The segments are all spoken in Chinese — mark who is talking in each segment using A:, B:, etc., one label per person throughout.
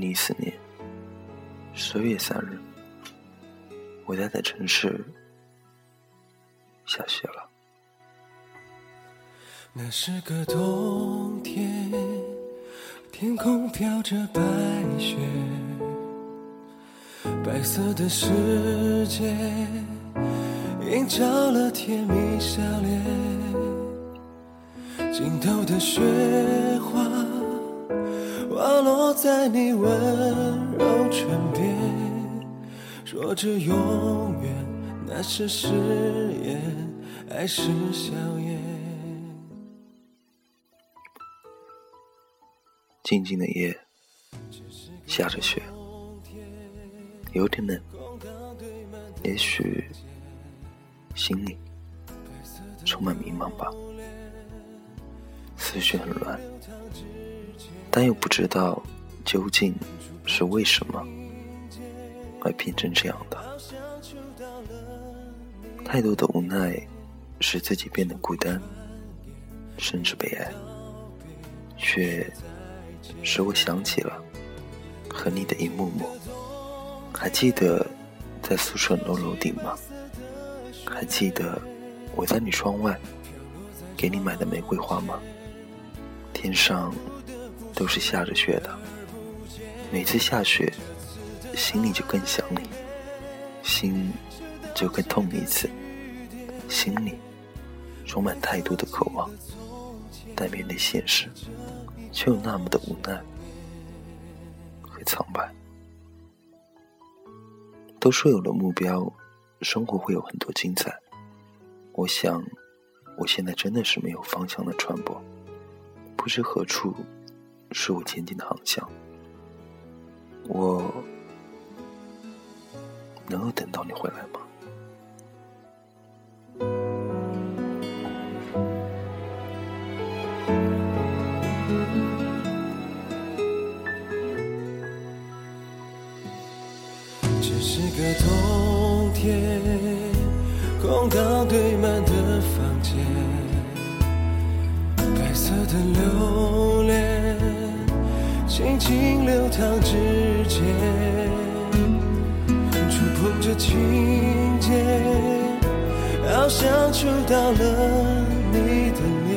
A: 二零一四年。十月三日，我在的城市下雪了。
B: 那是个冬天，天空飘着白雪，白色的世界映照了甜蜜笑脸，尽头的雪花滑落在你温柔唇边，说着永远，那是誓言还是笑颜？
A: 静静的夜，下着雪，有点冷，也许心里充满迷茫吧，思绪很乱，但又不知道究竟是为什么会变成这样的。太多的无奈，使自己变得孤单，甚至悲哀，却。使我想起了和你的一幕幕，还记得在宿舍楼楼顶吗？还记得我在你窗外给你买的玫瑰花吗？天上都是下着雪的，每次下雪，心里就更想你，心就更痛一次，心里充满太多的渴望，但面对现实。却又那么的无奈和苍白。都说有了目标，生活会有很多精彩。我想，我现在真的是没有方向的船舶，不知何处是我前进的航向。我能够等到你回来吗？
B: 这是个冬天，空荡堆满的房间，白色的流，轻轻流淌指尖，触碰着琴键，好像触到了你的脸，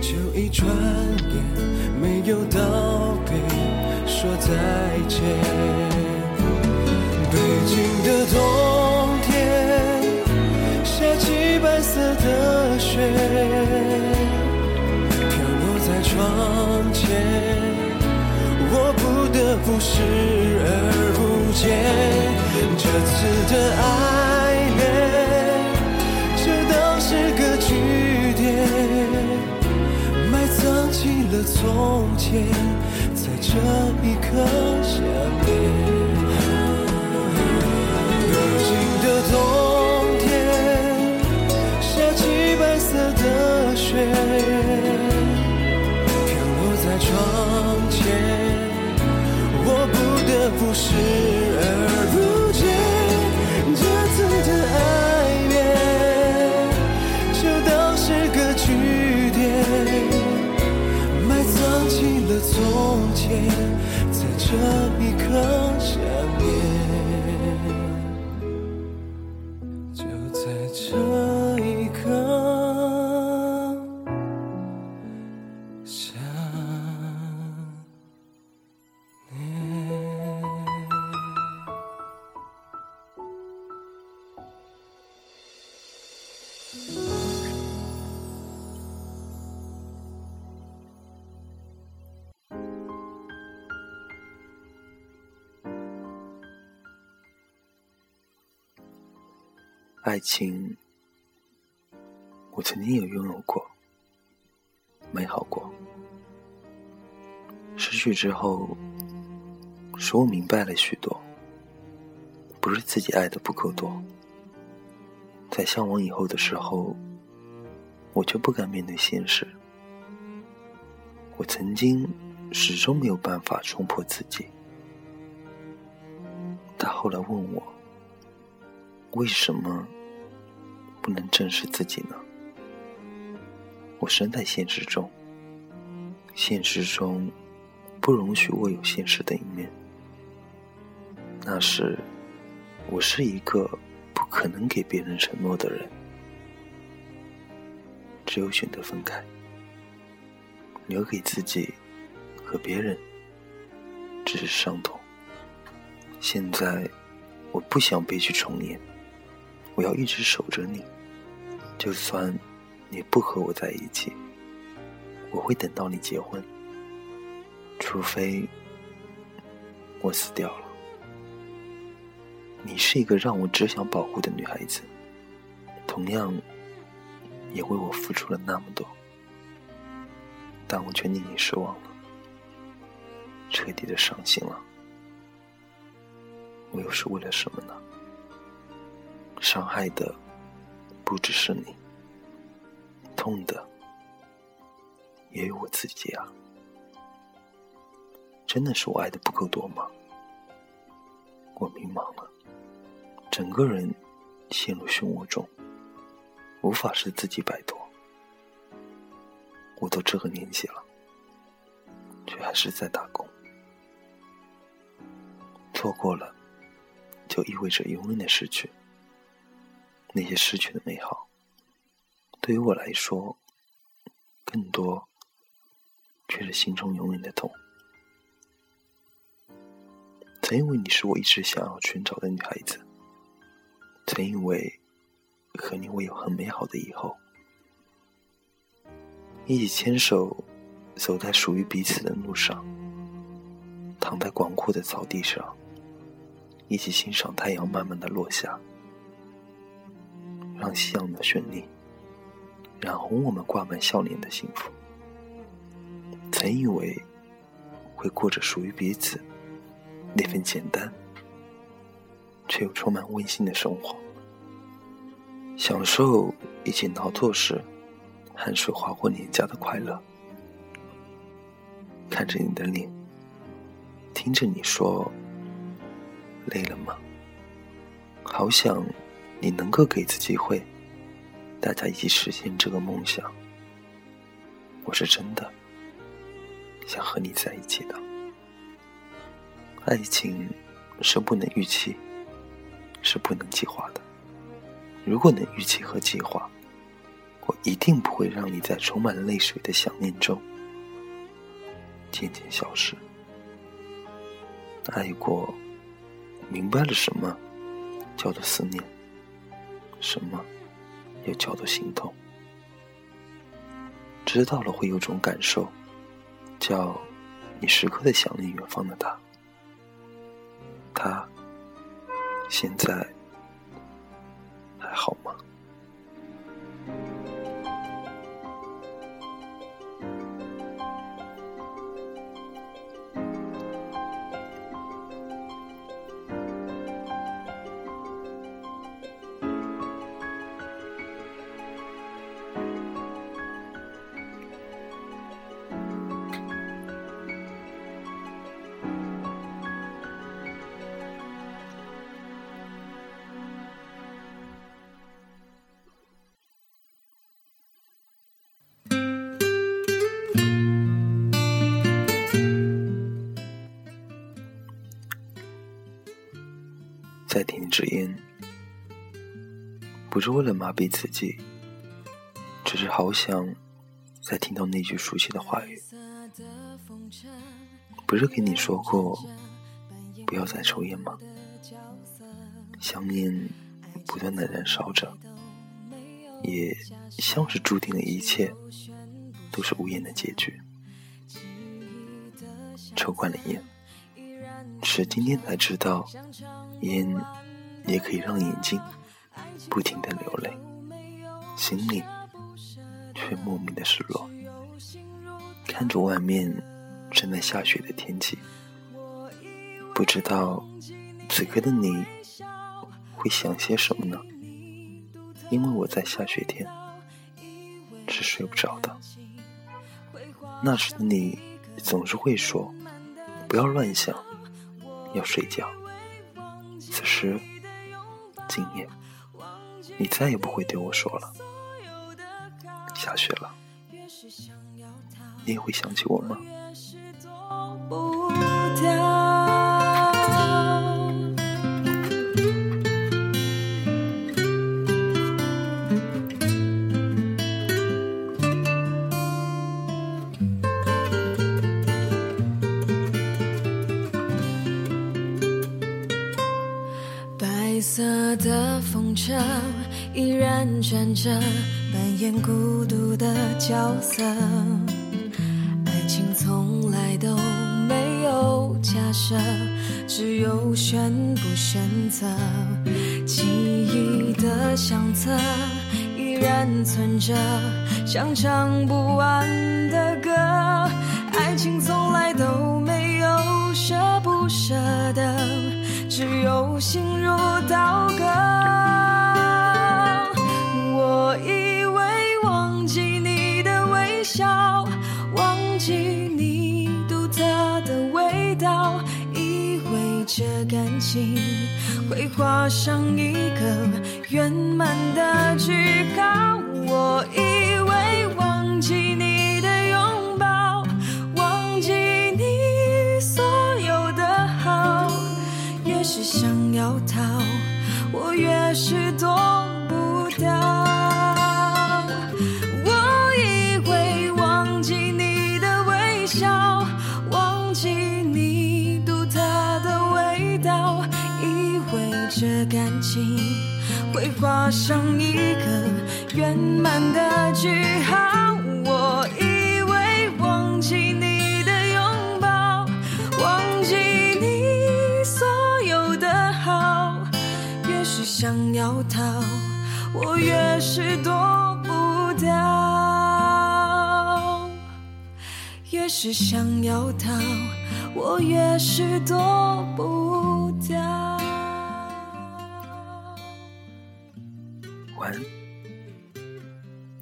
B: 就一转眼，没有道别，说再见。北京的冬天，下起白色的雪，飘落在窗前，不得不视而不见。这次的爱恋，就当是个句点，埋葬起了从前，在这一刻想念。不视而不见。这次的爱恋，就当是个句点，埋葬起了从前，在这一刻想念。
A: 爱情，我曾经有拥有过，美好过。失去之后，使我明白了许多。不是自己爱的不够多，在向往以后的时候，我却不敢面对现实。我曾经始终没有办法冲破自己。他后来问我，为什么？不能正视自己呢？我身在现实中，现实中不容许我有现实的一面。那时，我是一个不可能给别人承诺的人，只有选择分开，留给自己和别人只是伤痛。现在，我不想悲剧重演，我要一直守着你，就算你不和我在一起，我会等到你结婚。除非我死掉了，你是一个让我只想保护的女孩子，同样也为我付出了那么多，但我却令你失望了，彻底的伤心了。我又是为了什么呢？伤害的不只是你，痛的也有我自己啊。真的是我爱的不够多吗？我迷茫了，整个人陷入漩涡中，无法使自己摆脱。我都这个年纪了，却还是在打工。错过了，就意味着永远的失去。那些失去的美好，对于我来说，更多却是心中永远的痛。曾因为你是我一直想要寻找的女孩子，曾因为和你会有很美好的以后，一起牵手走在属于彼此的路上，躺在广阔的草地上，一起欣赏太阳慢慢的落下，让夕阳的绚丽染红我们挂满笑脸的幸福。曾以为会过着属于彼此。那份简单，却又充满温馨的生活，享受一起劳作时汗水划过脸颊的快乐，看着你的脸，听着你说累了吗？好想你能够给一次机会，大家一起实现这个梦想。我是真的想和你在一起的。爱情是不能预期，是不能计划的。如果能预期和计划，我一定不会让你在充满泪水的想念中渐渐消失。爱过，明白了什么叫做思念，什么又叫做心痛。知道了，会有种感受，叫你时刻的想念远方的他。他现在还好吗？再点一支烟，不是为了麻痹自己，只是好想再听到那句熟悉的话语。不是跟你说过不要再抽烟吗？香烟不断的燃烧着，也像是注定了一切都是无言的结局。抽惯了烟，是今天才知道。烟也可以让眼睛不停的流泪，心里却莫名的失落。看着外面正在下雪的天气，不知道此刻的你会想些什么呢？因为我在下雪天是睡不着的。那时的你总是会说：“不要乱想，要睡觉。”此时，今夜，你再也不会对我说了。下雪了，你也会想起我吗？
B: 着依然转着，扮演孤独的角色。爱情从来都没有假设，只有选不选择。记忆的相册依然存着，像唱不完的歌。爱情从来都没有舍不舍得，只有心如刀割。会画上一个圆满的句号。我已画上一个圆满的句号。我以为忘记你的拥抱，忘记你所有的好，越是想要逃，我越是躲不掉。越是想要逃，我越是躲不
A: 安，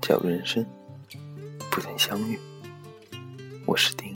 A: 假如人生不曾相遇，我是丁，